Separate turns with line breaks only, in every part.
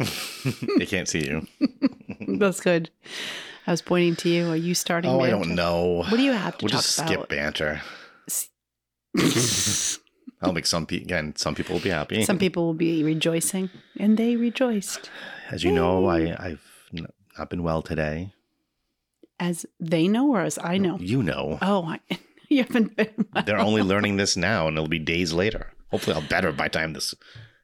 they can't see you.
That's good. I was pointing to you. Are you starting?
Oh, I don't know.
What do you have to
We'll
talk
just
about?
skip banter. I'll make some people again. Some people will be happy.
Some people will be rejoicing, and they rejoiced
As you know, I, I've not been well today.
as they know or as I know.
You know.
Oh, I, you haven't been. Well.
They're only learning this now, and it'll be days later. Hopefully, I'll better by the time this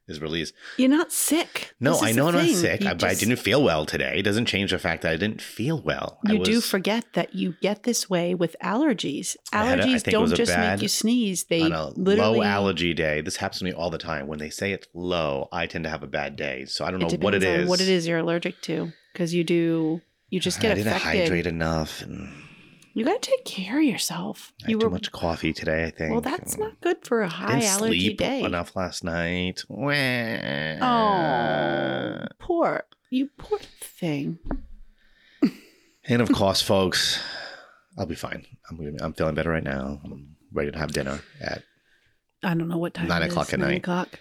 is released.
You're not sick.
No,
This
I know I'm not sick, I- but I didn't feel well today. It doesn't change the fact that I didn't feel well. I
You do forget that you get this way with allergies.
I had a- I
Allergies
it
don't just
bad-
make you sneeze; they
on a
literally
low allergy day. This happens to me all the time. When they say it's low, I tend to have a bad day. So I don't know what it is.
What it is you're allergic to, because you do. You just get
I didn't
affected.
hydrate enough, and
You got to take care of yourself.
I
you
had too much coffee today. I think.
well. That's not good for a high allergy
sleep
day.
enough last night.
Oh, poor you, poor thing.
And of course, folks, I'll be fine. I'm I'm feeling better right now. I'm ready to have dinner at
I don't know what time.
Nine o'clock at
Nine
night.
o'clock.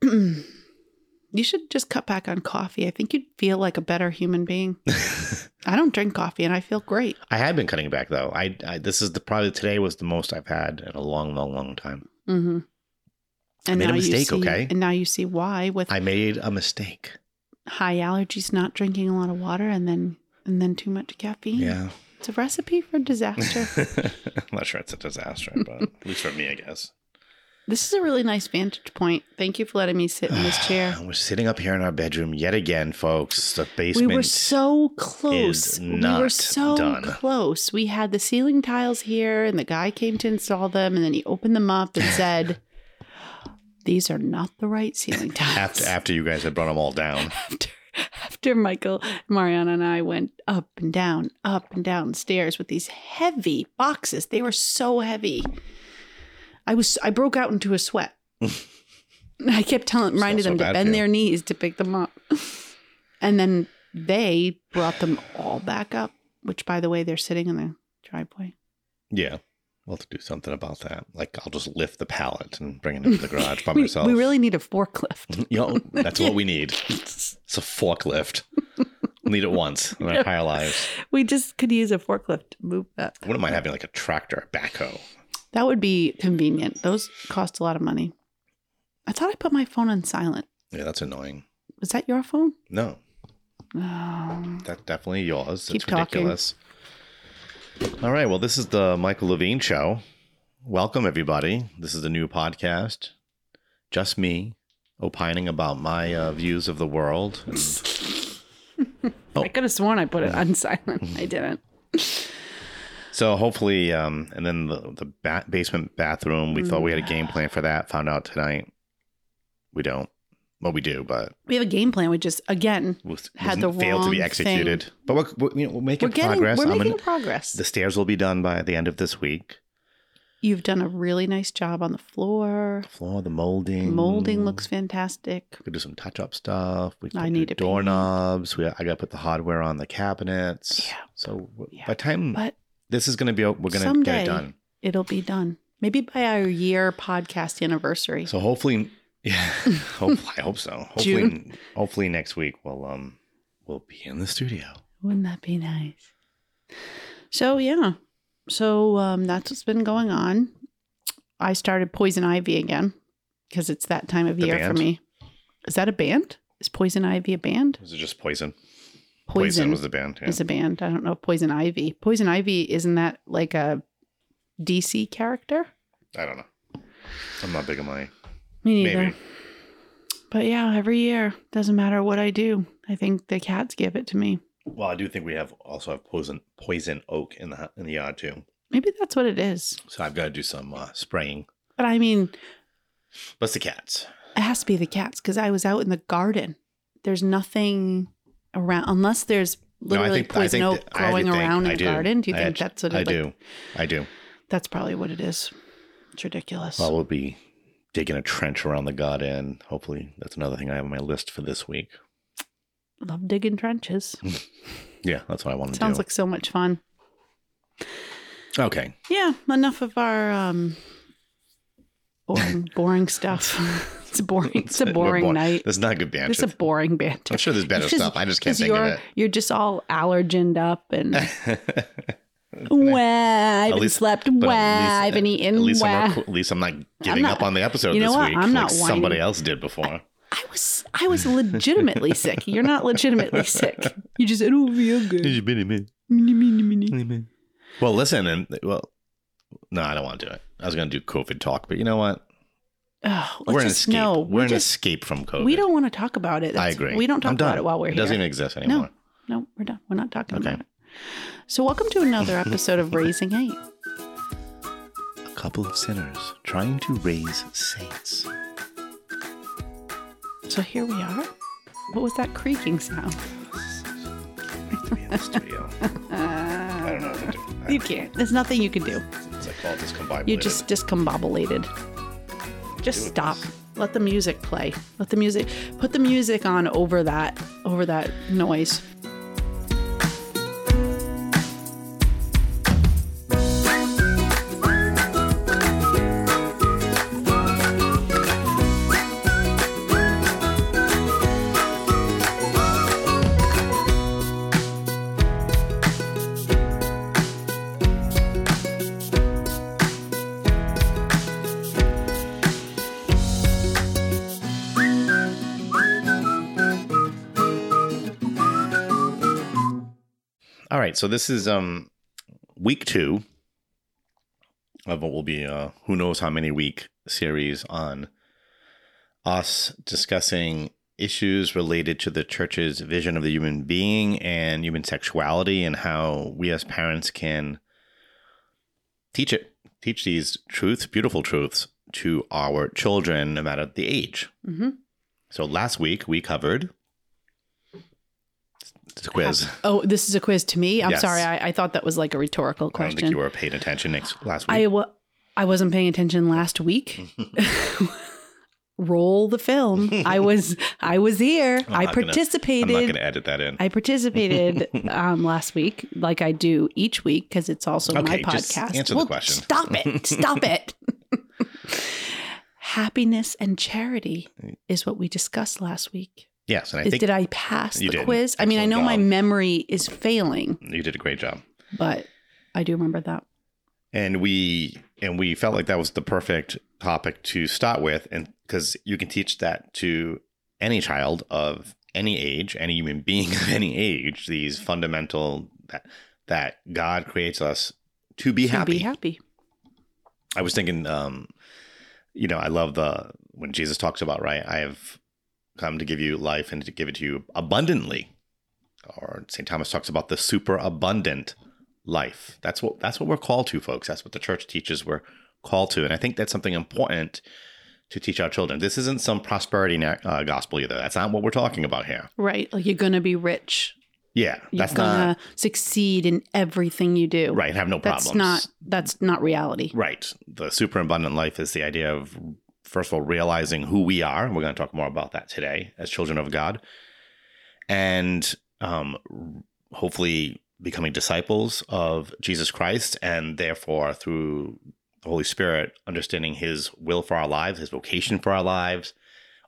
you should just cut back on coffee. I think you'd feel like a better human being. I don't drink coffee, and I feel great.
I have been cutting back though. I, I this is the probably today was the most I've had in a long, long, long time.
Mm-hmm. And
made a
now you
mistake,
see-
okay?
And now you see why with
I made a mistake.
high allergies, not drinking a lot of water, and then and then too much caffeine.
Yeah.
it's a recipe for disaster.
I'm not sure it's a disaster, but at least for me, I guess.
This is a really nice vantage point. Thank you for letting me sit in this chair.
We're sitting up here in our bedroom yet again, folks. The basement.
We were so close. We were so
done.
close. We had the ceiling tiles here, and the guy came to install them, and then he opened them up and said, "These are not the right ceiling tiles."
after after you guys had brought them all down.
after, after Michael, Mariana, and I went up and down, up and down stairs with these heavy boxes. They were so heavy. I was I broke out into a sweat. I kept telling, reminding
so
them to bend their knees to pick them up, and then they brought them all back up. Which, by the way, they're sitting in the driveway.
Yeah. We'll have to do something about that. Like I'll just lift the pallet and bring it into the garage by
We,
myself.
we really need a forklift.
you know, that's what we need. It's a forklift. We'll need it once in our entire lives.
we just could use a forklift to move that.
I wouldn't mind having like a tractor, a backhoe.
That would be convenient. Those cost a lot of money. I thought I put my phone on silent.
Yeah, that's annoying.
Was that your phone?
No,
Oh.
that's definitely yours.
Keep
it's
talking.
All right. Well, this is the Michael Levine Show. Welcome, everybody. This is the new podcast. Just me opining about my uh, views of the world. And
I could have sworn I put it on silent. I didn't.
so hopefully, um, and then the, the ba- basement bathroom, we thought we had a game plan for that. Found out tonight we don't. Well, we do, but
We have a game plan. We just again
was,
Had the
failed to be executed. But we're, you know, we're making
we're getting
progress.
we're
I'm
making
in-
progress.
the stairs will be done by the end of this week.
You've done a really nice job on the floor.
The floor, the molding,
Molding looks fantastic.
We could do some touch-up stuff. We
I need
doorknobs. We I got to put the hardware on the cabinets.
Yeah.
So
Yeah.
by time
But
this is going to be, we're going to get it done.
it'll be done. Maybe by our year podcast anniversary.
So hopefully, yeah, hope, I hope so. Hopefully,
June.
hopefully next week we'll um we'll be in the studio.
Wouldn't that be nice? So yeah. So um, that's what's been going on. I started Poison Ivy again because it's that time of
The
year for me. Is that a band? Is Poison Ivy a band?
Is it just poison?
Poison,
was the band. Yeah.
is a band. I don't know. Poison Ivy. Poison Ivy isn't that like a DC character?
I don't know. I'm not big on my.
Me neither.
Maybe.
But yeah, every year doesn't matter what I do. I think the cats give it to me.
Well, I do think we have also have poison poison oak in the in the yard too.
Maybe that's what it is.
So I've got to do some uh, spraying.
But I mean,
But it's the cats.
It has to be the cats because I was out in the garden. There's nothing around unless there's
No,
literally
think- I
poison oak
that-
growing
think-
around in the
do.
garden. Do you think
act-
that's what it
I
like,
do. I do.
That's probably what it is. It's ridiculous.
Well, we'll be digging a trench around the garden. Hopefully, that's another thing I have on my list for this week.
Love digging trenches.
Yeah, that's what I want to do.
Sounds like so much fun.
okay.
Yeah, enough of our um boring boring stuff. It's a boring. It's a boring
boring.
night.
That's not good banter.
It's a boring banter.
I'm sure there's better stuff. I just can't think of
You're just all allergened up and
it.
wah, I haven't
least-
slept. Wah, I haven't eaten.
At least,
wah.
I'm, not, at least I'm not giving
not-
up on the episode
you know
this
what?
week
I'm not
like
whining.
somebody else did before.
I was I was legitimately sick. You're not legitimately sick. You just I don't oh, feel good.
Well, listen, and well, no, I don't want to do it. I was going to do COVID talk, but you know what?
Oh, let's
we're an escape.
no.
we're an
just,
escape from COVID.
we don't want to talk about it.
I agree.
We don't talk about it while we're
it
here.
It doesn't even exist anymore.
No, no, we're done. We're not talking
Okay.
about it. So, welcome to another episode of Raising Eight.
A couple of sinners trying to raise saints.
So here we are. What was that creaking sound?
studio. I don't know what to.
You can't. There's nothing you can do.
It's like all discombobulated.
You just discombobulated. Just stop. Let the music play. Let the music. Put the music on over that. Over that noise.
Right, so this is um week two of what will be uh who knows how many week series on us discussing issues related to the church's vision of the human being and human sexuality and how we as parents can teach it teach these truths beautiful truths to our children no matter the age.
Hmm
so last week we covered the quiz
Oh, this is a quiz to me. I'm
Yes.
sorry. I, I thought that was like a rhetorical question.
I don't think you were paying attention next last week
I wa- I wasn't paying attention last week. Roll the film. I was I was here.
I'm
I
not gonna-
participated.
I'm not going to edit that in.
I participated um, last week, like I do each week, because it's also
Okay,
my
just
podcast.
answer the question.
Stop it! Stop it! Happiness and charity is what we discussed last week.
Yes, and I
Is,
think
did I pass the
did.
quiz? I mean, I know
Excellent
my memory is failing,
you did a great job.
but I do remember that.
And we and we felt like that was the perfect topic to start with, and because you can teach that to any child of any age, any human being of any age, these fundamental that that God creates us to be
To
happy.
Be happy.
I was thinking, um, you know, I love the when Jesus talks about right. I have come to give you life and to give it to you abundantly. Or St. Thomas talks about the super abundant life. That's what that's what we're called to, folks. That's what the church teaches we're called to, and I think that's something important to teach our children. This isn't some prosperity uh, gospel either. That's not what we're talking about here.
Right. Like you're going to be rich.
Yeah,
You're
that's
going
not
to succeed in everything you do.
right. Have no problems.
That's not that's not reality.
Right. The super abundant life is the idea of, first of all, realizing who we are. We're going to talk more about that today as children of God. And um, hopefully becoming disciples of Jesus Christ and therefore through the Holy Spirit, understanding his will for our lives, his vocation for our lives,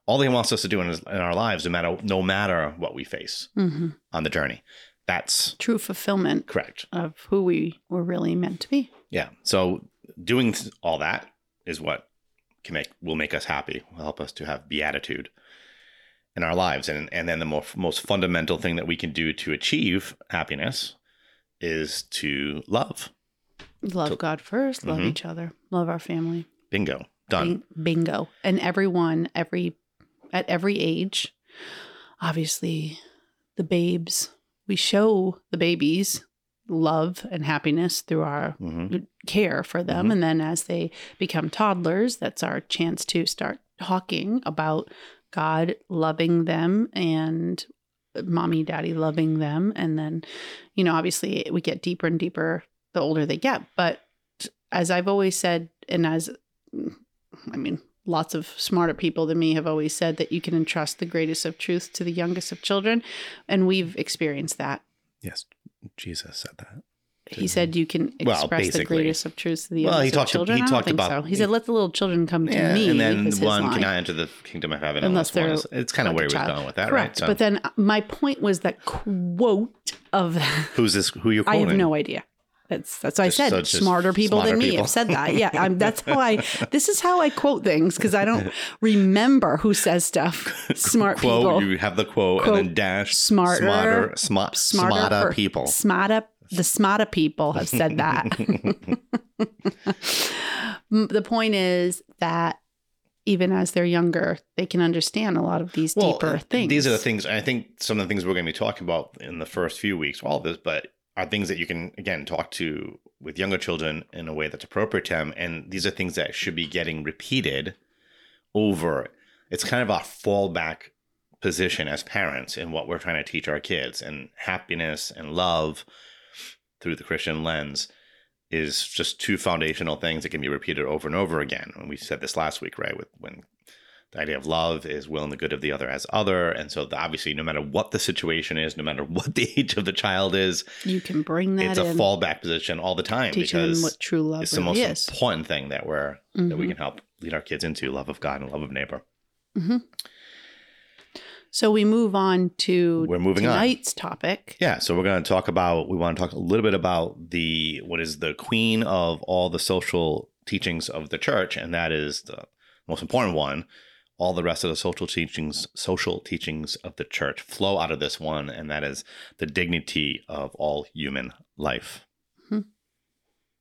all that he wants us to do in, his, in our lives, no matter, no matter what we face
hmm
on the journey. That's
True fulfillment
correct.
of who we were really meant to be.
Yeah. So doing all that is what can make will make us happy. Will help us to have beatitude in our lives, and and then the mo- most fundamental thing that we can do to achieve happiness is to love.
Love
So-
God first, love
Mhm.
each other, love our family.
Bingo. Done.
Bing- bingo. And everyone, every at every age, obviously the babes, we show the babies love and happiness through our
hmm
care for them.
Mhm.
And then as they become toddlers, that's our chance to start talking about God loving them and mommy, daddy loving them. And then, you know, obviously we get deeper and deeper the older they get. But as I've always said, and as I mean, lots of smarter people than me have always said that you can entrust the greatest of truth to the youngest of children. And we've experienced that.
Yes. Jesus said that.
he said you can
Well,
express the greatest of truths to the
Well, he talked-
children.
he talked about-
so. He said, "Let the little children come to
Yeah,
me."
and then one
line.
cannot enter the kingdom of heaven
Unless
unless,
they're.
It's kind of
like
where he was going with that,
Correct.
right? So,
But then my point was that quote of
who's this? Who you?
I have no idea. That's that's what I said. Smarter people
smarter
than me
people.
have said that. Yeah, I'm, that's how I. This is how I quote things because I don't remember who says stuff. Smart
quote.
people,
You have the quote,
Quote,
and then dash
smarter-
smarter, smart,
smarter
smarter people.
Smarter, the smarter people have said that. The point is that even as they're younger, they can understand a lot of these deeper things.
These are the things. I think some of the things we're going to be talking about in the first few weeks, all of this, but are things that you can again talk to with younger children in a way that's appropriate to them. And these are things that should be getting repeated over. It's kind of a fallback position as parents in what we're trying to teach our kids, and happiness and love through the Christian lens is just two foundational things that can be repeated over and over again. And we said this last week, right? With when the idea of love is willing the good of the other as other. And so the, obviously, no matter what the situation is, no matter what the age of the child is,
you can bring that
it's a
in,
fallback position all the time
teaching them
because
what true love
it's the most
is.
important thing that we're that we
Mhm.
can help lead our kids into love of God and love of neighbor.
So we move on to
We're moving on.
tonight's topic.
Yeah, so we're going to talk about. We want to talk a little bit about the what is the queen of all the social teachings of the church, and that is the most important one. All the rest of the social teachings, social teachings of the church, flow out of this one, and that is the dignity of all human life. Hmm.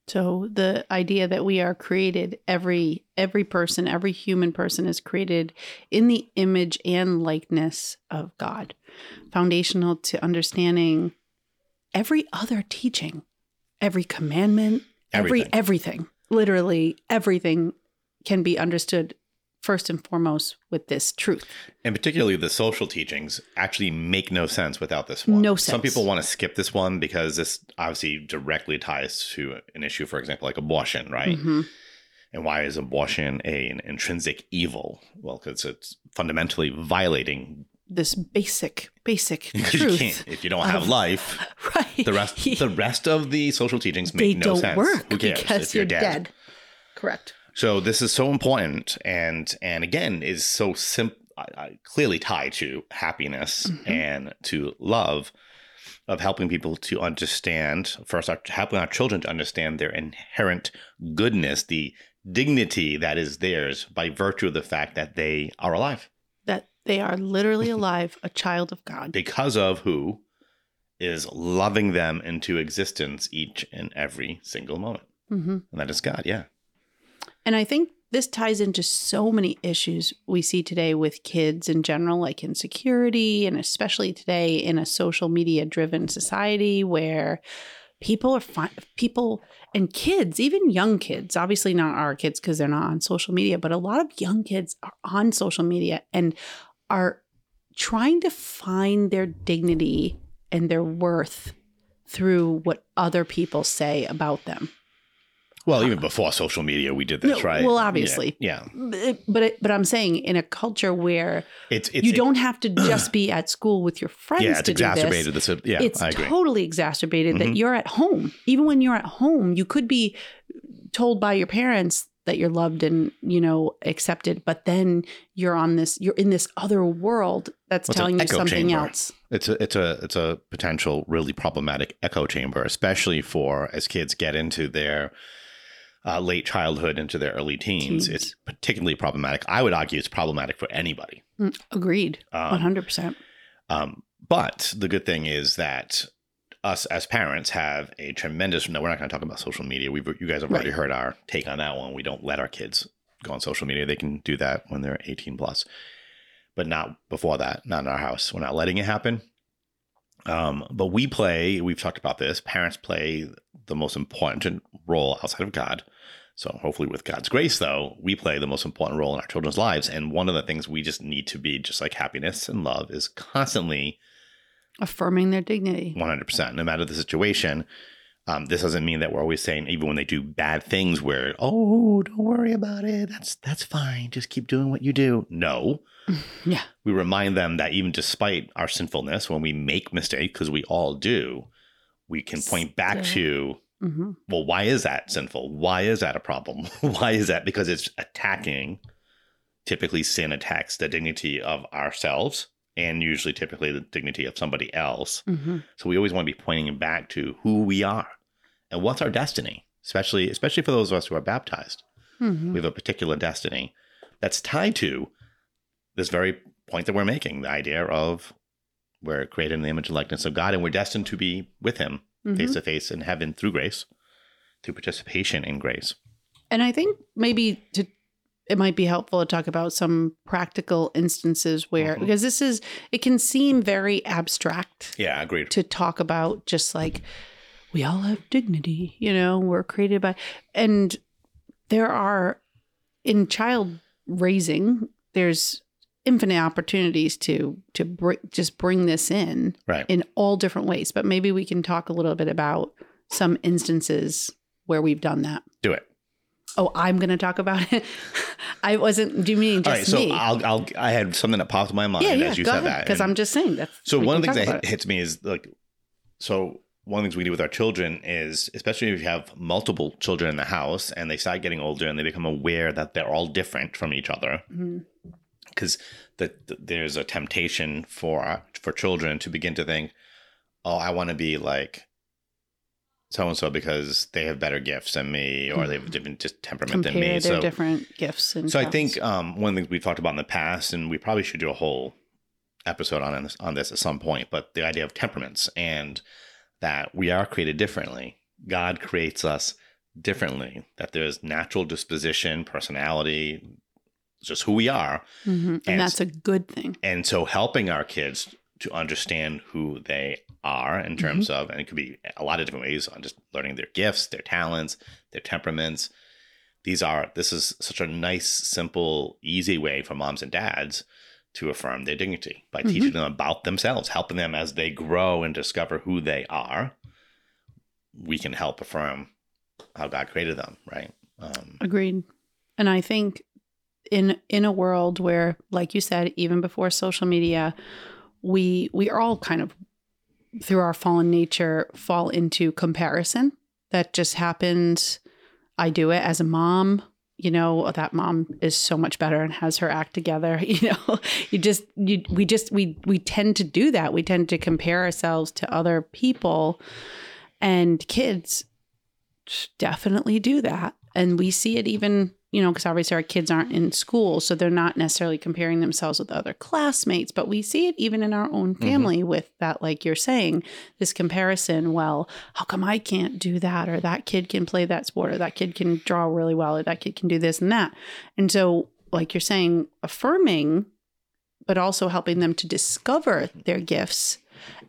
So the idea that we are created every every person, every human person is created in the image and likeness of God. Foundational to understanding every other teaching, every commandment, every
Everything.
everything. Literally everything can be understood first and foremost with this truth.
And particularly the social teachings actually make no sense without this one.
No sense.
Some people want to skip this one because this obviously directly ties to an issue, for example, like abortion, right?
Mhm.
And why is abortion a, an intrinsic evil? Well, because it's fundamentally violating.
This basic basic
you
truth.
can't, if you don't have
of-
life,
right.
the rest the rest of the social teachings make no sense. Who cares
because
if you're,
you're
dead?
dead. Correct.
So this is so important, and and again is so simple, clearly tied to happiness
Mhm.
and to love, of helping people to understand first, our, helping our children to understand their inherent goodness, the dignity that is theirs by virtue of the fact that they are alive
that they are literally alive, a child of God.
because of who is loving them into existence each and every single moment,
hmm
and that is God. Yeah.
And I think this ties into so many issues we see today with kids in general, like insecurity, and especially today in a social media driven society where people are fi- people and kids, even young kids, obviously not our kids because they're not on social media, but a lot of young kids are on social media and are trying to find their dignity and their worth through what other people say about them.
Well, even before social media, we did this,
No,
right?
well, obviously.
Yeah.
But but, it, but I'm saying in a culture where
It's, it's
you don't have to just be at school with your friends
yeah, it's exacerbated.
this.
This, yeah,
it's
I agree.
totally exacerbated
Mhm.
that you're at home. Even when you're at home, you could be told by your parents that you're loved and you know accepted, but then you're on this you're in this other world that's
Well,
telling you something
chamber.
else.
It's a it's a it's a potential really problematic echo chamber, especially for as kids get into their uh, late childhood into their early teens.
Teens.
It's particularly problematic. I would argue it's problematic for anybody.
Mm, Agreed.
Um,
hundred percent.
um, but the good thing is that us as parents have a tremendous. No, we're not going to talk about social media. We have you guys have already
Right.
heard our take on that one. We don't let our kids go on social media. They can do that when they're 18 plus, but not before that. Not in our house. We're not letting it happen. Um, but we play. We've talked about this. Parents play the most important role outside of God. So hopefully, with God's grace, though, we play the most important role in our children's lives. And one of the things we just need to be, just like happiness and love, is constantly
Affirming their dignity.
100%, no matter the situation. Um, this doesn't mean that we're always saying, even when they do bad things, where oh, don't worry about it. That's that's fine. Just keep doing what you do. No,
Yeah.
we remind them that even despite our sinfulness, when we make mistakes, because we all do, we can point back to
hmm
well, why is that sinful? Why is that a problem? why is that? Because it's attacking. Typically, sin attacks the dignity of ourselves and usually, typically, the dignity of somebody else.
hmm
So we always want to be pointing back to who we are and what's our destiny, especially especially for those of us who are baptized.
hmm
We have a particular destiny that's tied to this very point that we're making: the idea of we're created in the image and likeness of God, and we're destined to be with Him face to face in heaven through grace, through participation in grace.
And I think maybe to it might be helpful to talk about some practical instances where
Mhm.
because this is it can seem very abstract
Yeah, agreed.
to talk about just like we all have dignity, you know, we're created by and there are in child raising there's infinite opportunities to to br- just bring this in
Right.
in all different ways but maybe we can talk a little bit about some instances where we've done that
Do it.
Oh, I'm going to talk about it. I wasn't. Do you mean just
All right. So
me?
I'll, I'll, I had something that popped in my mind
yeah, yeah.
as you said
ahead,
that.
because I'm just saying that.
so one of the things that
it.
hits me is like, so one of the things we do with our children is, especially if you have multiple children in the house and they start getting older and they become aware that they're all different from each other,
Mhm.
Because the, the- there's a temptation for for children to begin to think, oh, I want to be like so and so because they have better gifts than me or they have a different just temperament than me. So
different gifts and.
so I think um, one of the things we've talked about in the past, and we probably should do a whole episode on this, on this at some point, but the idea of temperaments and that we are created differently. God creates us differently. That there's natural disposition, personality, just who we are,
Mhm. and,
and
that's a good thing.
and so helping our kids to understand who they are in terms of, and it could be a lot of different ways on just learning their gifts, their talents, their temperaments. These are, this is such a nice, simple, easy way for moms and dads to affirm their dignity by
Mhm.
teaching them about themselves, helping them as they grow and discover who they are. We can help affirm how God created them, right? Um,
Agreed. And I think in in a world where, like you said, even before social media, we we are all kind of through our fallen nature fall into comparison. That just happens. I do it as a mom. You know oh, that mom is so much better and has her act together. You know, you just you we just we we tend to do that. We tend to compare ourselves to other people, and kids definitely do that. And we see it even, you know, because obviously our kids aren't in school, so they're not necessarily comparing themselves with other classmates, but we see it even in our own mm-hmm. family with that, like you're saying, this comparison. Well, how come I can't do that? Or that kid can play that sport, or that kid can draw really well, or that kid can do this and that. And so, like you're saying, affirming, but also helping them to discover their gifts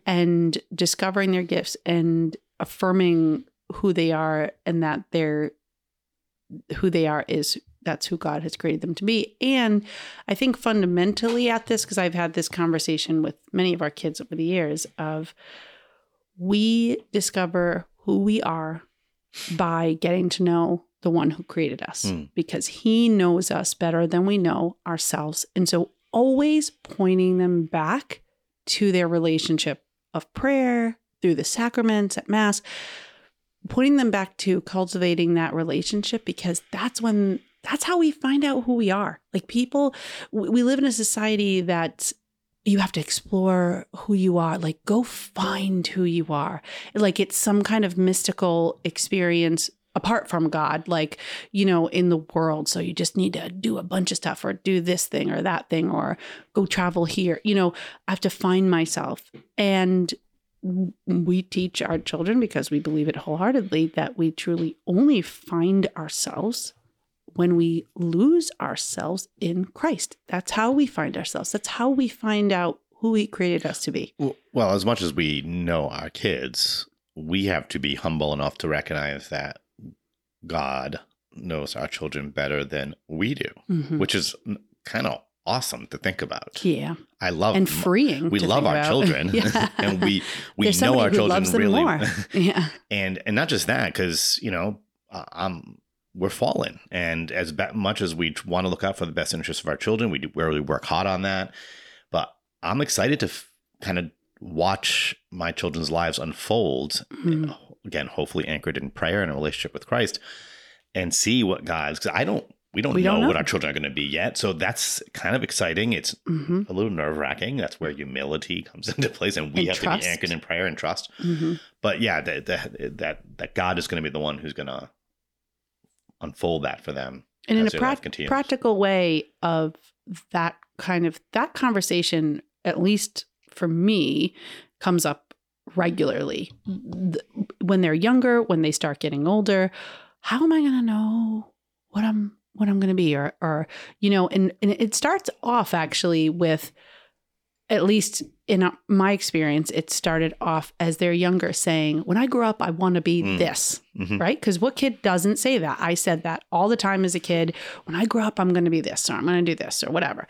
and discovering their gifts and affirming who they are and that they're who they are is that's who God has created them to be. And I think fundamentally at this, because I've had this conversation with many of our kids over the years, of we discover who we are by getting to know the one who created us
Mm.
because he knows us better than we know ourselves. And so always pointing them back to their relationship of prayer through the sacraments at mass putting them back to cultivating that relationship because that's when that's how we find out who we are. Like people we live in a society that you have to explore who you are. Like go find who you are. Like it's some kind of mystical experience apart from god like you know in the world. So you just need to do a bunch of stuff or do this thing or that thing or go travel here. You know i have to find myself. And we teach our children because we believe it wholeheartedly that we truly only find ourselves when we lose ourselves in Christ. That's how we find ourselves. That's how we find out who He created us to be.
Well, well, as much as we know our kids, we have to be humble enough to recognize that God knows our children better than we do,
Mhm.
which is kind of awesome to think about.
Yeah,
I love
and freeing.
we love our
about.
children,
yeah.
and we we
There's
know our children really,
yeah,
and and not just that, because you know, uh, I'm we're fallen, and as ba- much as we want to look out for the best interests of our children, we do we really work hard on that. But I'm excited to f- kind of watch my children's lives unfold
Mhm.
again, hopefully anchored in prayer and a relationship with Christ, and see what God's. Because I don't, we don't
We
know,
don't know.
what our children are going to be yet. So that's kind of exciting. It's
hmm
a little nerve wracking. That's where humility comes into place, and we
And
have
trust.
to be anchored in prayer and trust.
hmm
But yeah, that that that, that God is going to be the one who's going to unfold that for them.
And in a
their life
prac-
continues.
practical way of that kind of that conversation, at least for me, comes up regularly. When they're younger, when they start getting older, how am I going to know what I'm what I'm going to be, or or you know, and and it starts off actually with, at least in uh, my experience, it started off as they're younger saying, "When I grow up, I want to be
Mm.
this."
Mhm.
right? Because what kid doesn't say that? I said that all the time as a kid. When I grow up, I'm going to be this, or I'm going to do this, or whatever.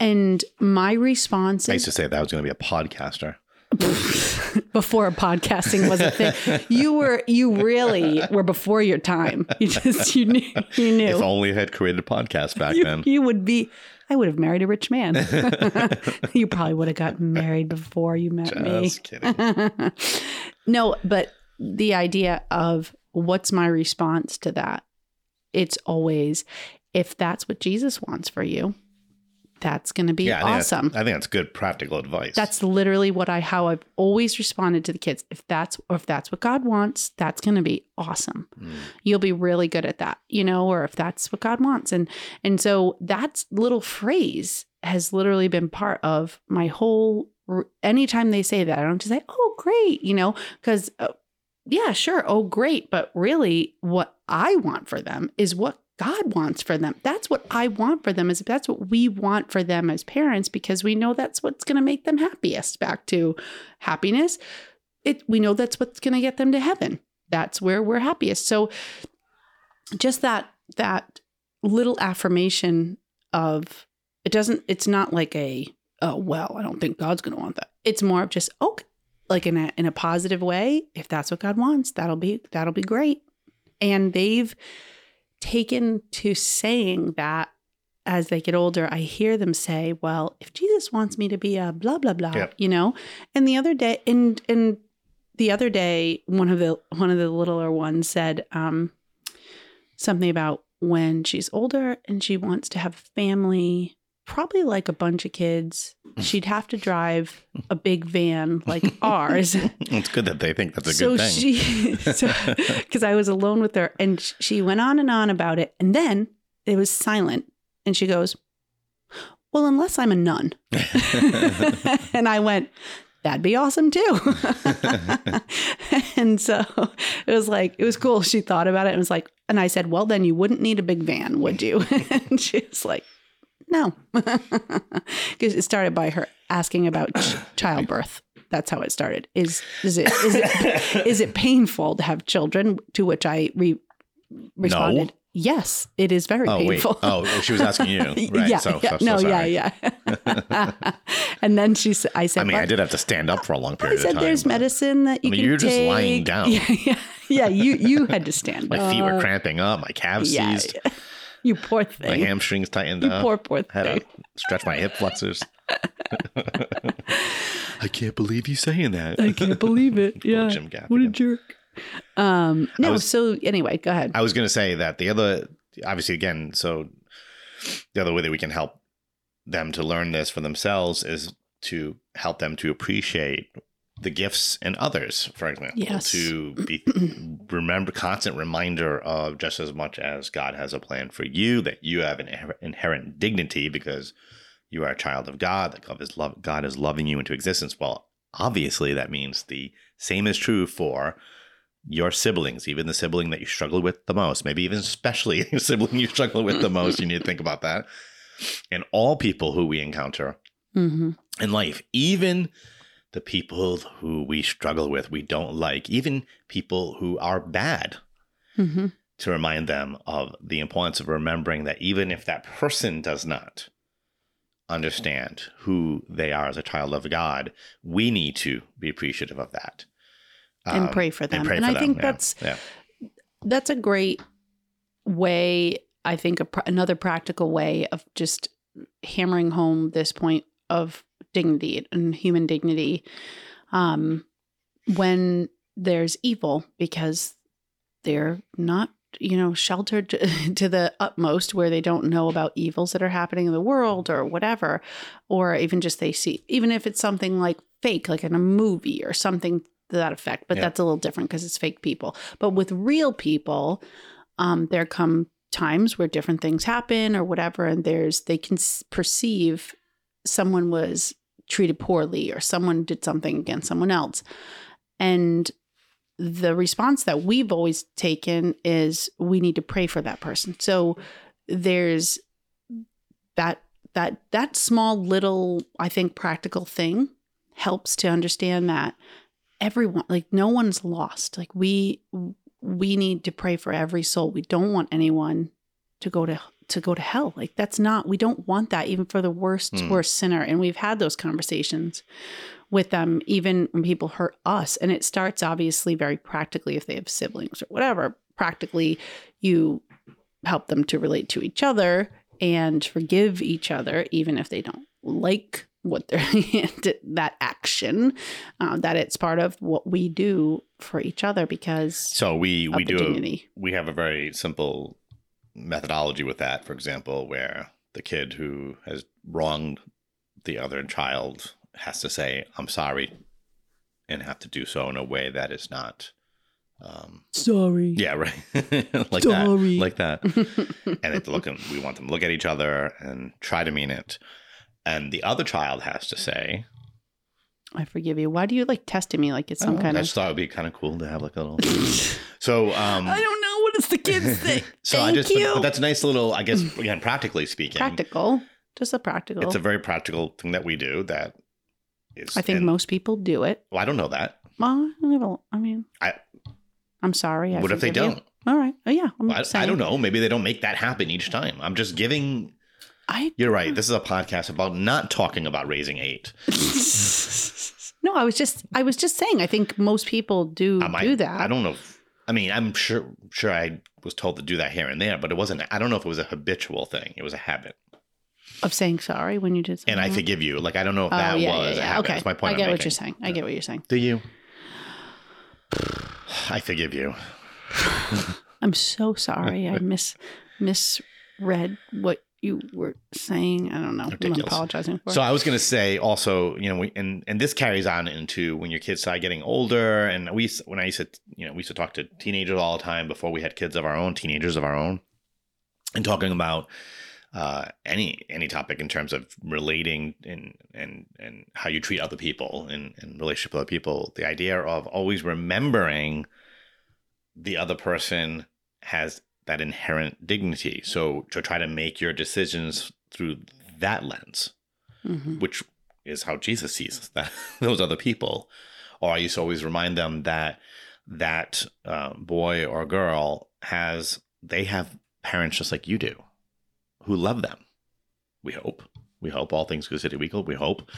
And my response
I used
is
to say that I was going to be a podcaster.
before podcasting was a thing. You were, you really were before your time. You just, you knew, you knew.
If only I had created a podcast back
you,
then.
you would be. I would have married a rich man. you probably would have gotten married before you met me.
Just kidding.
no, but the idea of what's my response to that? It's always if that's what Jesus wants for you, that's going to be
yeah, I
awesome.
I think that's good practical advice.
That's literally what I how I've always responded to the kids. If that's or if that's what God wants, that's going to be awesome.
Mm.
You'll be really good at that, you know, or if that's what God wants. And and so that little phrase has literally been part of my whole anytime they say that, I don't just say, "Oh, great," you know, cuz yeah, sure. Oh, great. But really, what I want for them is what God wants for them. That's what I want for them. Is that's what we want for them as parents because we know that's what's going to make them happiest. Back to happiness, it we know that's what's going to get them to heaven. That's where we're happiest. So, just that that little affirmation of it doesn't. It's not like a oh well, I don't think God's going to want that. It's more of just okay like in a in a positive way if that's what god wants that'll be that'll be great and they've taken to saying that as they get older i hear them say well if jesus wants me to be a blah blah blah
Yep.
you know and the other day and and the other day one of the one of the littler ones said um something about when she's older and she wants to have family probably like a bunch of kids. Mm. She'd have to drive a big van like ours.
It's good that they think that's a
so
good thing.
she because i was alone with her and she went on and on about it and then it was silent and she goes well unless i'm a nun. And i went that'd be awesome too. And so it was like it was cool. She thought about it and was like and i said well then you wouldn't need a big van would you? And she was like no because it started by her asking about ch- childbirth that's how it started is is it is it is it painful to have children to which i re- responded yes it is very
oh wait.
painful
Oh, she was asking you. Right.
yeah,
so,
yeah.
so,
no,
so sorry.
yeah, yeah. and then she said, "I said,
I mean, I did have to stand up for a long period."
I said,
of time.
there's
but
medicine that you
I mean,
can
you're just lying down.
Yeah, yeah, yeah. You you had to stand.
My feet were cramping up. My calves
Yeah,
seized.
yeah. You poor thing.
My hamstrings tightened
You
up.
poor poor thing.
had to stretch my hip flexors. I can't believe you saying that.
I can't believe it. Yeah.
Jim Gaffigan.
What a jerk. Um. No.
was-
so anyway, go ahead.
I was going to say that the other, obviously, again, so the other way that we can help them to learn this for themselves is to help them to appreciate the gifts and others, for example,
Yes.
to be remember constant reminder of just as much as God has a plan for you, that you have an inherent dignity because you are a child of God, that God is love, God is loving you into existence. Well, obviously, that means the same is true for your siblings, even the sibling that you struggle with the most, maybe even especially the sibling you struggle with the most. You need to think about that. And all people who we encounter
hmm
in life, even the people who we struggle with, we don't like, even people who are bad,
hmm
to remind them of the importance of remembering that even if that person does not understand who they are as a child of God, we need to be appreciative of that.
And
Um,
pray for them.
And, pray
And
for
I
them.
think
Yeah.
that's-
yeah.
That's a great way. I think a, pr- another practical way of just hammering home this point of dignity and human dignity um, when there's evil because they're not you know sheltered to, to the utmost where they don't know about evils that are happening in the world or whatever or even just they see even if it's something like fake like in a movie or something to that effect but
Yeah.
that's a little different because it's fake people but with real people um, there come times where different things happen or whatever and there's they can perceive someone was treated poorly or someone did something against someone else. And the response that we've always taken is we need to pray for that person. So there's that that that small little i think practical thing helps to understand that everyone like no one's lost. Like we we need to pray for every soul. We don't want anyone to go to to go to hell. Like that's not we don't want that even for the worst
Hmm.
worst sinner. And we've had those conversations with them even when people hurt us. And it starts obviously very practically if they have siblings or whatever practically you help them to relate to each other and forgive each other even if they don't like what they're that action uh, that it's part of what we do for each other because
So we we do a, we have a very simple methodology with that. For example, where the kid who has wronged the other child has to say, "I'm sorry," and have to do so in a way that is not. Um,
sorry
yeah, right. like
Sorry.
that, like that. and it's looking. We want them to look at each other and try to mean it. And the other child has to say,
i forgive you why do you like testing me like it's some
oh,
kind
I
of I
just thought it would be kind of cool to have like a little. So um,
i don't does the kids think
So I
Thank
just,
you.
but that's a nice little, I guess, again, practically speaking,
practical just a practical
it's a very practical thing that we do. That is,
i think
and-
most people do it
Well, I don't know that.
well I i mean
I-
i'm sorry I
what if they don't?
all right oh yeah I'm
I, I don't know. Maybe they don't make that happen each time. I'm just giving.
i
You're right. This is a podcast about not talking about raising eight.
no, I was just I was just saying I think most people do
I might-
do that.
I don't know. If, I mean, I'm sure sure I was told to do that here and there, but it wasn't. I don't know if it was a habitual thing. It was a habit,
of saying sorry when you did something.
and I forgive you. Like I don't know if
Oh,
that
yeah,
was
yeah,
a
yeah.
habit.
Okay,
That's my point.
I get
I'm
what
making.
you're saying. I get what you're saying.
Do you? I forgive you.
I'm so sorry. I mis misread what you were saying. I don't know.
Ridiculous.
I'm apologizing for.
So. I was going to say also, you know, we, and and this carries on into when your kids start getting older. And we, used- when I used to, you know, we used to talk to teenagers all the time before we had kids of our own, teenagers of our own, and talking about uh, any any topic in terms of relating and and and how you treat other people in in relationship with other people. The idea of always remembering the other person has that inherent dignity. So to try to make your decisions through that lens
Mhm.
which is how Jesus sees that those other people. Or I used to always remind them that that uh, boy or girl has they have parents just like you do, who love them. We hope. We hope all things go. considered equal. We hope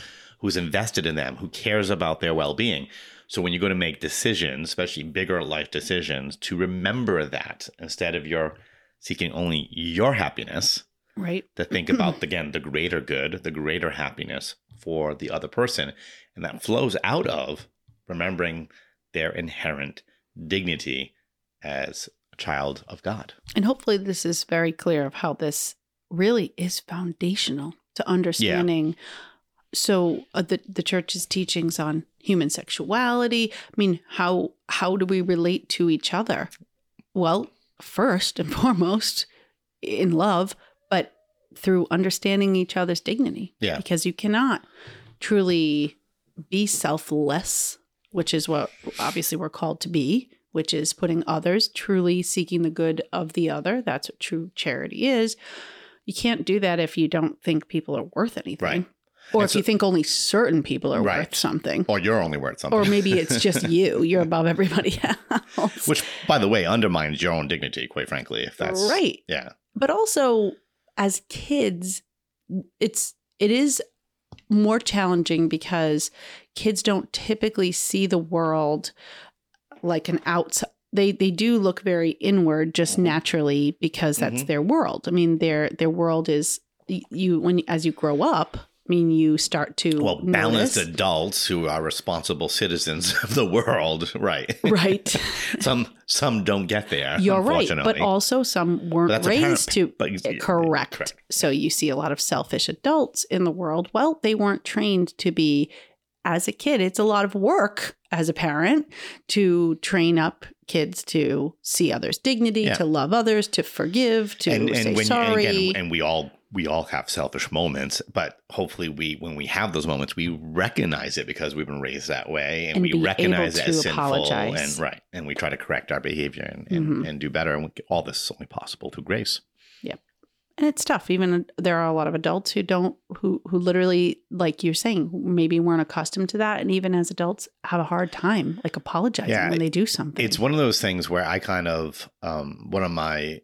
who's invested in them, who cares about their well being. So when you go to make decisions, especially bigger life decisions, to remember that instead of your seeking only your happiness,
right.
to think about again the greater good, the greater happiness for the other person, and that flows out of remembering their inherent dignity as a child of God.
And hopefully, this is very clear of how this really is foundational to understanding. So, uh, the the church's teachings on human sexuality. I mean, how how do we relate to each other? Well, first and foremost, in love, but through understanding each other's dignity.
Yeah.
because you cannot truly be selfless, which is what obviously we're called to be, which is putting others, truly seeking the good of the other. That's what true charity is. You can't do that if you don't think people are worth anything.
Right.
Or
And
if
so-
you think only certain people are
Right.
worth something.
Or you're only worth something.
Or maybe it's just you. You're above everybody else.
Which, by the way, undermines your own dignity, quite frankly, if that's
right.
Yeah.
but also as kids it's it is more challenging because kids don't typically see the world like an outside they they do look very inward just naturally because that's
Mhm.
their world i mean their their world is you when as you grow up mean you start to
Well, balanced
notice-
adults who are responsible citizens of the world, right?
right.
some some don't get there.
You're right, but also some weren't
But that's a parent-
raised to
but yeah,
correct.
correct.
So you see a lot of selfish adults in the world. Well, they weren't trained to be as a kid. It's a lot of work as a parent to train up kids to see others' dignity,
Yeah.
to love others, to forgive, to
and,
say
and when
sorry.
and again, and we all we all have selfish moments, but hopefully we when we have those moments, we recognize it because we've been raised that way, and,
And
we recognize it as sinful,
apologize.
and right, and we try to correct our behavior and and,
Mhm.
and do better. And we, all this is only possible through grace. Yep.
And it's tough even there are a lot of adults who don't who who literally like you're saying maybe weren't accustomed to that and even as adults have a hard time like apologizing
Yeah,
when they do something
It's one of those things where I kind of um, one of my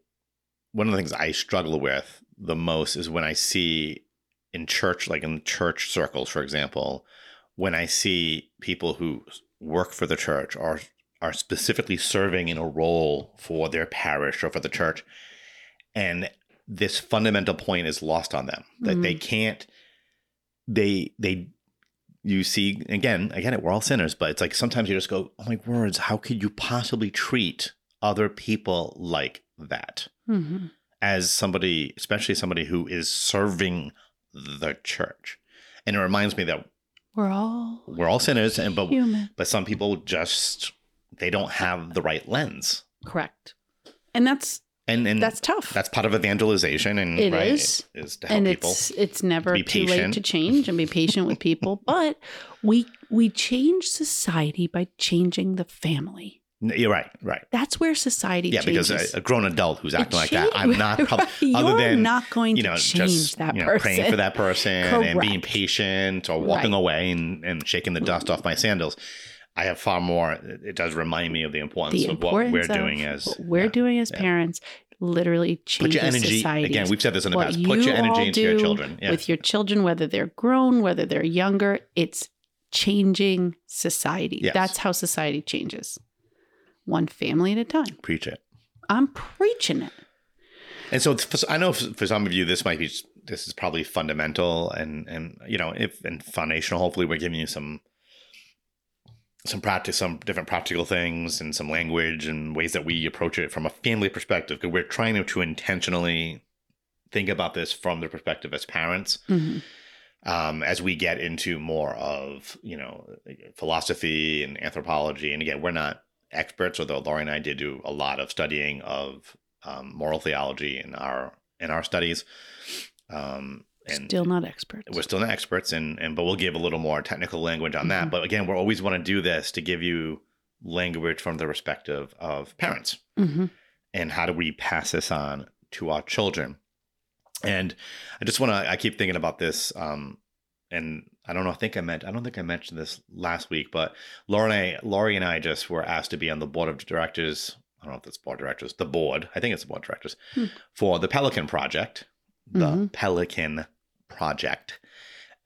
one of the things I struggle with the most is when I see in church, like in church circles, for example, when I see people who work for the church or are specifically serving in a role for their parish or for the church, and this fundamental point is lost on them that they can't they they you see again again it we're all sinners but it's like sometimes you just go oh my words how could you possibly treat other people like that
Mhm.
As somebody especially somebody who is serving the church. And it reminds me that
we're all
we're all sinners and but
human.
but some people just they don't have the right lens.
Correct. And that's
and and
that's tough.
that's part of evangelization and
It
right,
is.
is to help
and
people
it's it's never
be
too late to change and be patient with people but we we change society by changing the family
you're right right
that's where society
yeah
changes.
because a, a grown adult who's acting like that i'm not probably
Right.
other
You're
than
not going
you
to change
just
that
you know,
person
praying for that person and being patient or walking
Right.
away and, and shaking the dust off my sandals i have far more it does remind me of the importance
the
of what we're doing as
what we're
yeah.
doing as
yeah.
parents literally
your energy
society.
again we've said this in the
what
past put your
you all
energy into your children yeah
with your children, whether they're grown, whether they're younger. It's changing society.
Yes.
That's how society changes, one family at a time.
preach it
I'm preaching it.
And so I know for some of you, this might be this is probably fundamental and and you know if and foundational. Hopefully, we're giving you some some practice, some different practical things, and some language and ways that we approach it from a family perspective. Because we're trying to, to intentionally think about this from the perspective as parents.
Mhm.
Um, as we get into more of you know philosophy and anthropology, and again, we're not experts, although Laurie and I did do a lot of studying of um, moral theology in our in our studies. Um, and
Still not experts.
we're still not experts, and and but we'll give a little more technical language on that.
Mhm.
But again, we always want to do this to give you language from the perspective of parents
hmm
and how do we pass this on to our children and i just want to i keep thinking about this um and i don't know i think i meant i don't think i mentioned this last week but Laura and I, laurie and i just were asked to be on the board of directors i don't know if it's board directors the board i think it's the board directors
Hmm.
for the pelican project the
Mhm.
pelican project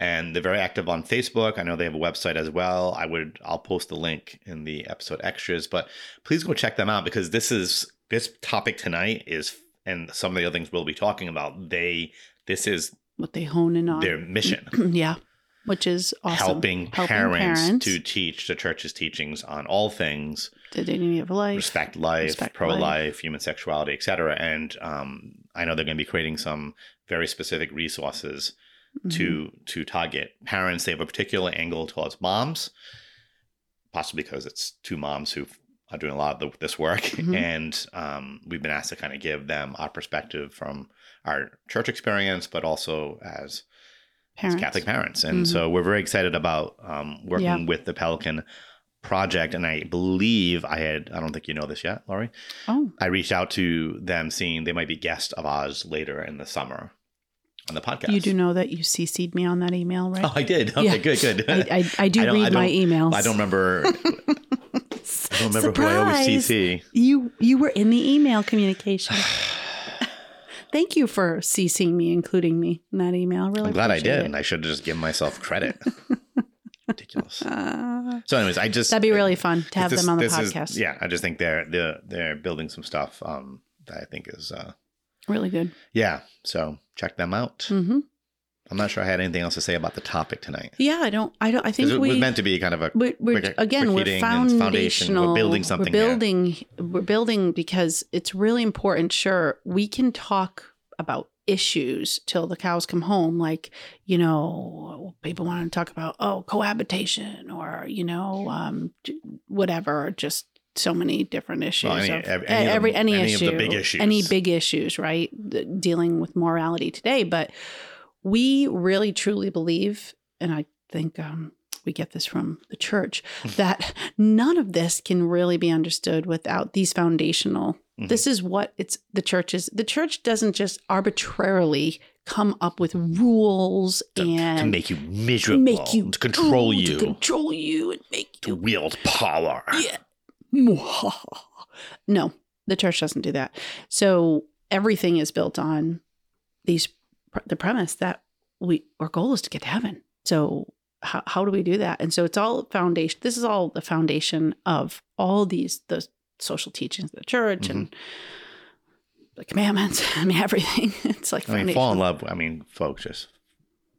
and they're very active on facebook i know they have a website as well i would i'll post the link in the episode extras but please go check them out because this is this topic tonight is and some of the other things we'll be talking about they this is
What they hone in on.
their mission
yeah. Which is awesome.
helping,
Helping
parents,
parents.
to teach the church's teachings on all things
the dignity of life.
respect life
respect
pro-life
life.
human sexuality etc and um, i know they're going to be creating some very specific resources
Mhm.
to to target parents. They have a particular angle towards moms, possibly because it's two moms who are doing a lot of the, this work,
Mhm.
and um, we've been asked to kind of give them our perspective from our church experience, but also as
Parents.
Catholic parents. And
Mhm.
so we're very excited about um, working
Yeah.
with the Pelican Project. And I believe I had I don't think you know this yet, Laurie.
Oh,
I reached out to them, seeing they might be guests of ours later in the summer on the podcast.
you do know that you CC'd me on that email, right?
Oh, I did. Okay,
Yeah.
good, good.
I, I, I do
I
read
I
my emails.
I don't remember. I don't remember who I always CC.
You you were in the email communication. Thank you for CCing me, including me in that email. Really,
I'm glad I did,
it.
and I should have just given myself credit. Ridiculous.
Uh,
So, anyways, I just
that'd be really fun to have
this-
them on the
this is-
podcast.
yeah, I just think they're they're they're building some stuff um, that I think is uh,
Really good.
yeah. So check them out.
hmm
I'm not sure I had anything else to say about the topic tonight.
Yeah, I don't. I don't. I think
it
we
was meant to be kind of a
we're, we're again we're foundational.
We're building something
We're
here.
building. We're building because it's really important. Sure, we can talk about issues till the cows come home. Like you know, people want to talk about oh cohabitation or you know um, whatever. Just so many different issues.
Well, any-
of,
ev-
e-
any
every
the-
any,
any
issue,
the big issues.
any big issues, right? D- dealing with morality today, but we really truly believe, and I think um, we get this from the church, that none of this can really be understood without these foundational.
Mhm.
This is what it's the church is. The church doesn't just arbitrarily come up with rules
to,
and
to make you miserable,
make you
to control
to
you,
control you, and make
to
you
wield power.
yeah. No, the church doesn't do that. So everything is built on these the premise that we our goal is to get to heaven. So how, how do we do that? And so it's all foundation. This is all the foundation of all these the social teachings of the church and
Mm-hmm.
the commandments. I mean everything. It's like
I mean, fall in love. I mean, folks, just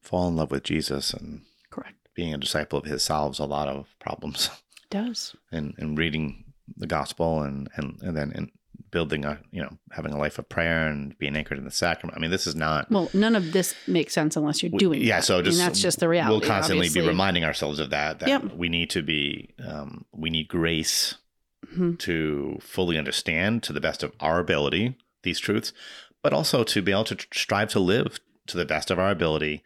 fall in love with Jesus and
Correct.
being a disciple of His solves a lot of problems.
It does.
And and reading the gospel and and and then and building a you know having a life of prayer and being anchored in the sacrament. I mean, this is not.
Well, none of this makes sense unless you're
we-
doing.
yeah,
that.
so
I mean,
just
that's just the reality.
We'll constantly
obviously.
be reminding ourselves of that. That
Yep.
we need to be. Um, we need grace
Mhm.
to fully understand to the best of our ability these truths, but also to be able to strive to live to the best of our ability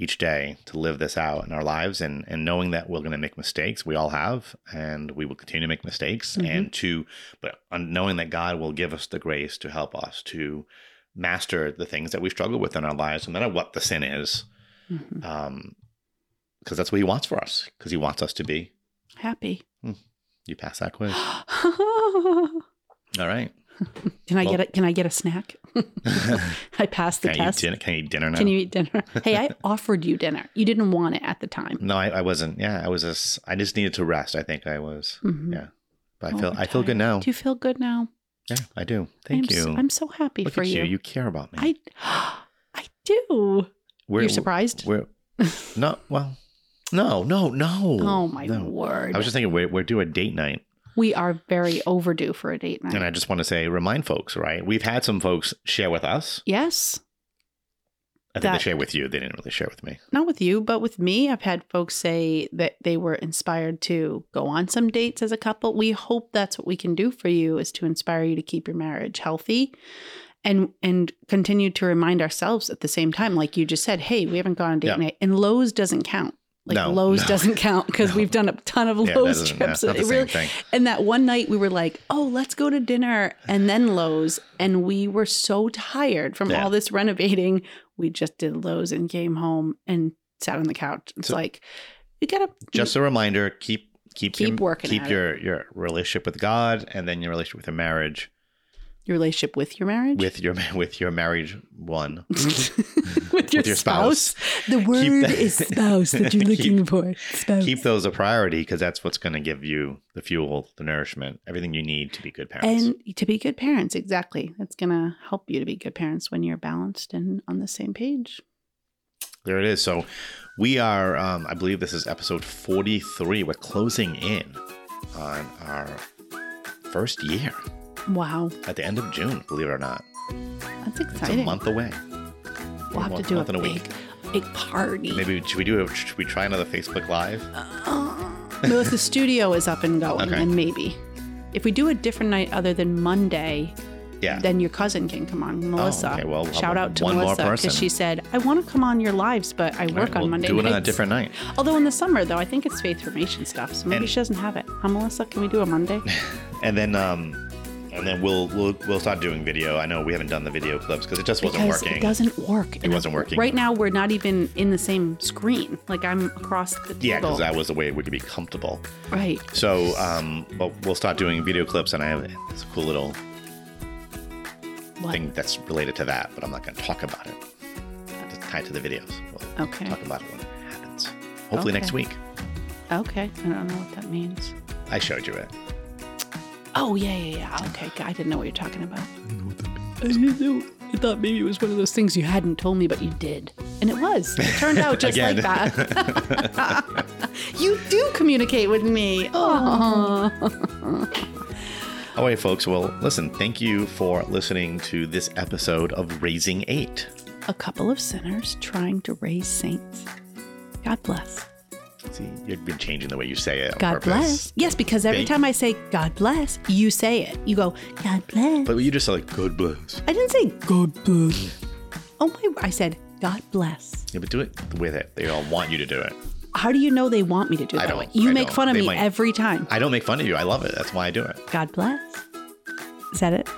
each day to live this out in our lives and and knowing that we're going to make mistakes we all have and we will continue to make mistakes
Mhm.
and to but knowing that God will give us the grace to help us to master the things that we struggle with in our lives no matter what the sin is
Mhm.
um because that's what he wants for us because he wants us to be
Happy.
you pass that quiz all right
I
Well-
get a Can I get a snack? I passed the
can I,
test.
dinner, can I eat dinner now
Can you eat dinner? hey, I offered you dinner. You didn't want it at the time.
no I, I wasn't yeah i was just i just needed to rest i think i was
Mhm.
yeah but i feel i feel good now
Do you feel good now?
yeah i do thank
I'm
you
So, I'm so happy
look
for you.
you you care about me
I, I do.
we're,
You're surprised?
we're no well no no no
oh my
no.
word!
i was just thinking we're, we're due a date night
we are very overdue for a date night.
and i just want to say remind folks right we've had some folks share with us
yes,
i think
That-
they share with you they didn't really share with me
not with you, but with me. I've had folks say that they were inspired to go on some dates as a couple. We hope that's what we can do for you is to inspire you to keep your marriage healthy and and continue to remind ourselves at the same time like you just said, hey, we haven't gone on date
Yeah.
night and Lowe's doesn't count. Like
No,
Lowe's
no.
doesn't count because
No.
we've done a ton of
yeah,
Lowe's
yeah,
trips. It
same
really- and that one night we were like, oh, let's go to dinner and then Lowe's. And we were so tired from
Yeah.
all this renovating. We just did Lowe's and came home and sat on the couch. It's
So-
like, you gotta
just a reminder keep keep
Keep
your,
working
keep your your relationship with god and then your relationship with your marriage
your relationship with your marriage.
with your with your married one
with your,
your
spouse.
spouse.
The word
that-
is spouse that you're
Keep-
looking for. Spouse.
keep those a priority because that's what's going to give you the fuel the nourishment everything you need to be good parents
and to be good parents, exactly. That's gonna help you to be good parents when you're balanced and on the same page.
there it is so we are um, i believe this is episode 43 we're closing in on our first year
Wow,
at the end of june believe it or not
that's exciting.
it's a month away
We'll have to do a
a
big,
week.
big party.
maybe should we do a should we try another facebook live
no, if the studio is up and going,
Okay.
then maybe. If we do a different night other than Monday,
yeah
then your cousin can come on, Melissa.
okay, well,
shout out to Melissa
because
she said, "I want to come on your lives, but I work
right,
on
we'll
Monday
do it on a different night
Although in the summer, though, I think it's faith formation stuff, so maybe
And-
she doesn't have it. Huh, Melissa? Can we do a Monday?
and then um and then we'll we'll we'll start doing video i know we haven't done the video clips because it just wasn't
because
working
it doesn't work.
It wasn't working.
Right now, we're not even in the same screen. Like I'm across the table.
yeah because that was the way we could be comfortable
right.
so um but we'll start doing video clips and i have this cool little
What?
thing that's related to that but i'm not going to talk about it it's tied to the videos we'll
Okay.
talk about it when it happens hopefully next week
Okay. I don't know what that means.
i showed you it
Oh yeah, yeah, yeah. Okay, I didn't know what you're talking about. I didn't know. I thought maybe it was one of those things you hadn't told me, but you did. And it was. It turned out just like that. you do communicate with me. Oh.
All right, folks. Well, listen, thank you for listening to this episode of Raising Eight.
A couple of sinners trying to raise saints. God bless.
See, you've been changing the way you say it.
God
purpose.
bless. Yes, because every
Thank-
time I say God bless, you say it. You go, God bless.
But you just said like, God bless.
I didn't say God bless. Oh my, I said God bless.
Yeah, but do it with it. They all want you to do it.
How do you know they want me to do it
I
that
don't.
way? You
I
make
don't.
fun of
They
me
might-
every time.
I don't make fun of you. I love it. That's why I do it.
God bless. Is that it?